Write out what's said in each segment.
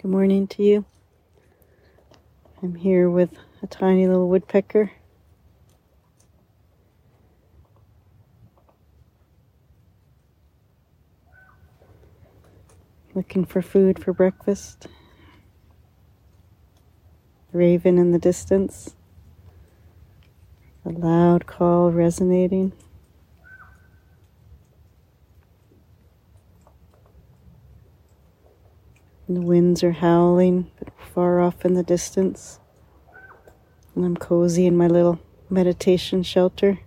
Good morning to you. I'm here with a tiny little woodpecker. Looking for food for breakfast. Raven in the distance. A loud call resonating. And the winds are howling, far off in the distance. And I'm cozy in my little meditation shelter.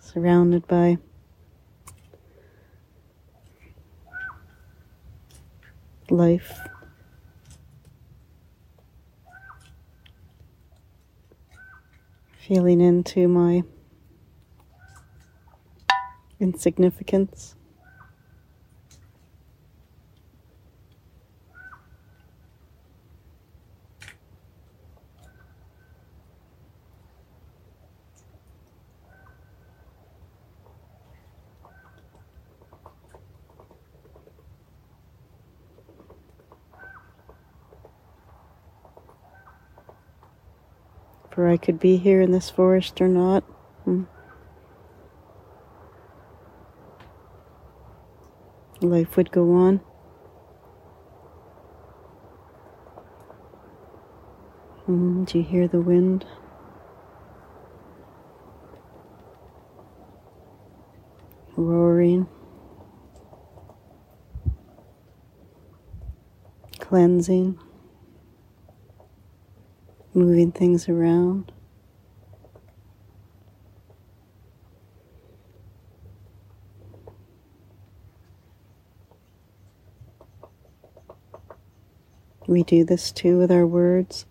Surrounded by life. Feeling into my insignificance. For I could be here in this forest or not. Hmm. Life would go on. Hmm, do you hear the wind? Roaring. Cleansing moving things around. We do this too with our words,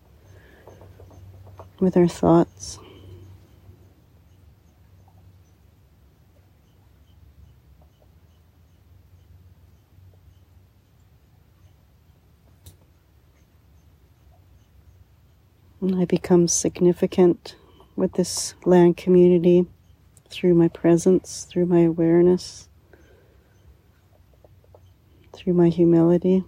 with our thoughts. I become significant with this land community through my presence, through my awareness, through my humility.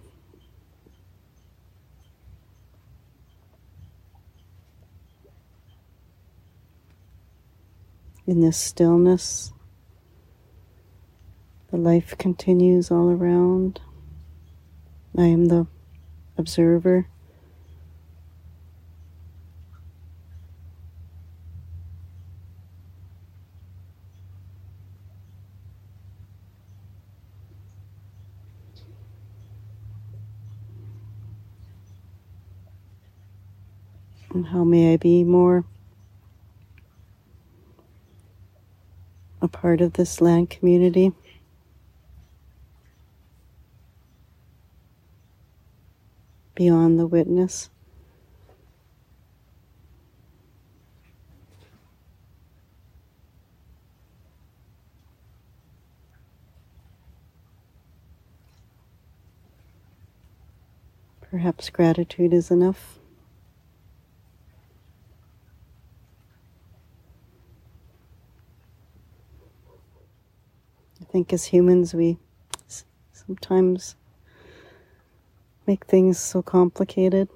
In this stillness, the life continues all around. I am the observer. And how may I be more a part of this land community? Beyond the witness. Perhaps gratitude is enough. I think as humans, we sometimes make things so complicated.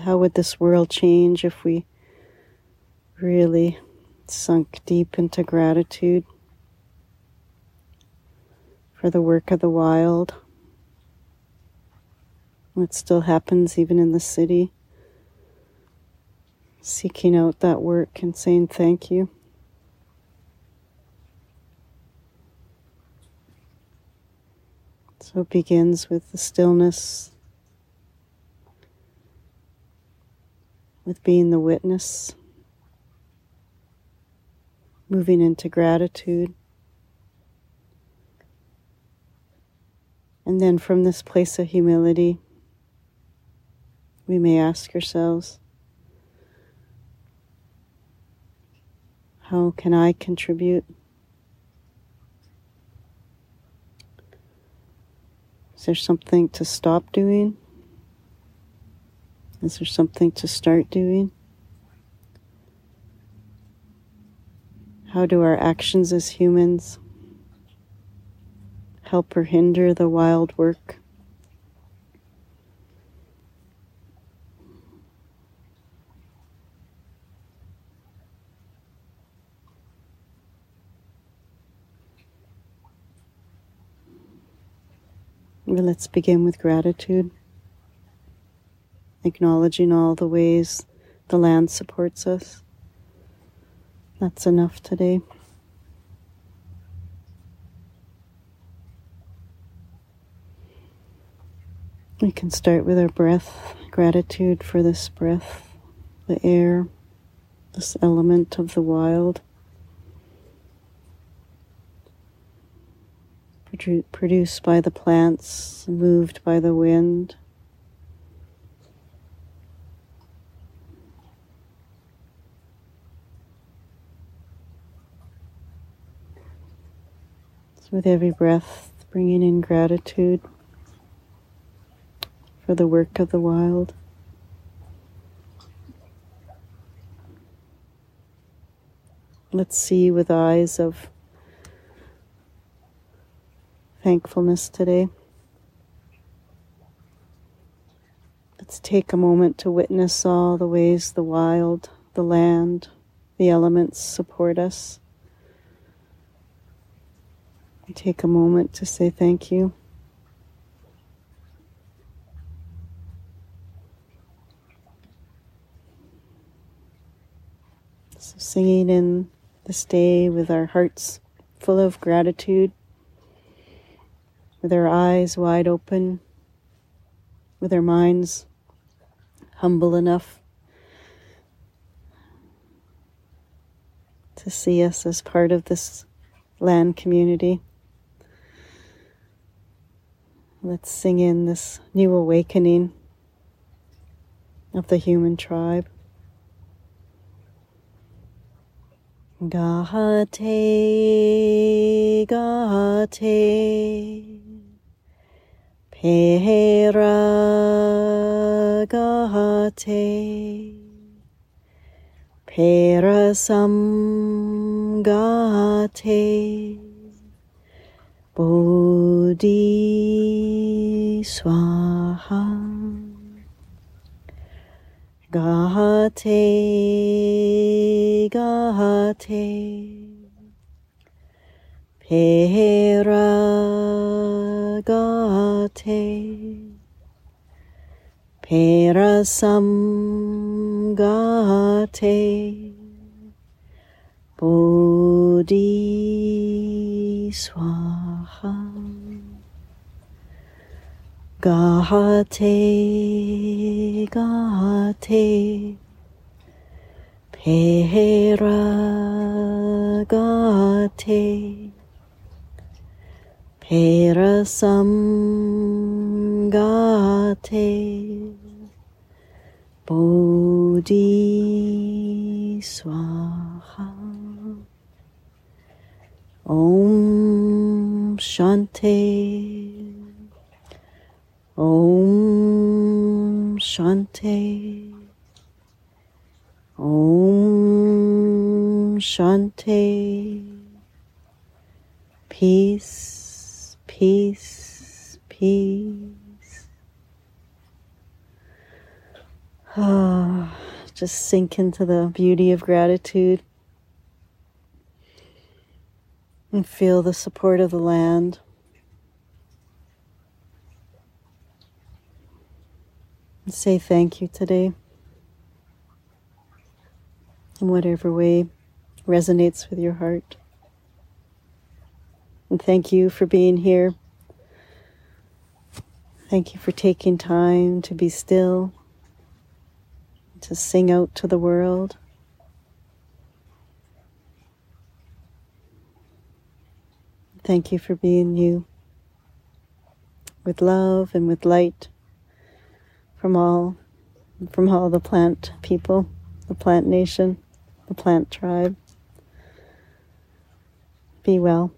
How would this world change if we really sunk deep into gratitude for the work of the wild? What still happens even in the city? Seeking out that work and saying thank you. So it begins with the stillness, with being the witness, moving into gratitude. And then from this place of humility, we may ask ourselves, How can I contribute? Is there something to stop doing? Is there something to start doing? How do our actions as humans help or hinder the wild work? Let's begin with gratitude, acknowledging all the ways the land supports us. That's enough today. We can start with our breath, gratitude for this breath, the air, this element of the wild. Produced by the plants, moved by the wind. So with every breath, bringing in gratitude for the work of the wild. Let's see with eyes of thankfulness today. Let's take a moment to witness all the ways the wild, the land, the elements support us. Take a moment to say thank you. So, singing in this day with our hearts full of gratitude with our eyes wide open, with our minds humble enough to see us as part of this land community. Let's sing in this new awakening of the human tribe. Gahate, Gahate. Paragate Parasamgate Bodhi Swaha. Gate Gate Paragate Parasamgate Bodhi Swaha Gate Gate Paragate Parasamgate Bodhi Swaha Om Shanti Om Shanti Om Shanti Peace peace, peace. Ah, just sink into the beauty of gratitude and feel the support of the land. And say thank you today in whatever way resonates with your heart. And thank you for being here. Thank you for taking time to be still, to sing out to the world. Thank you for being you with love and with light from all from all the plant people, the plant nation, the plant tribe. Be well.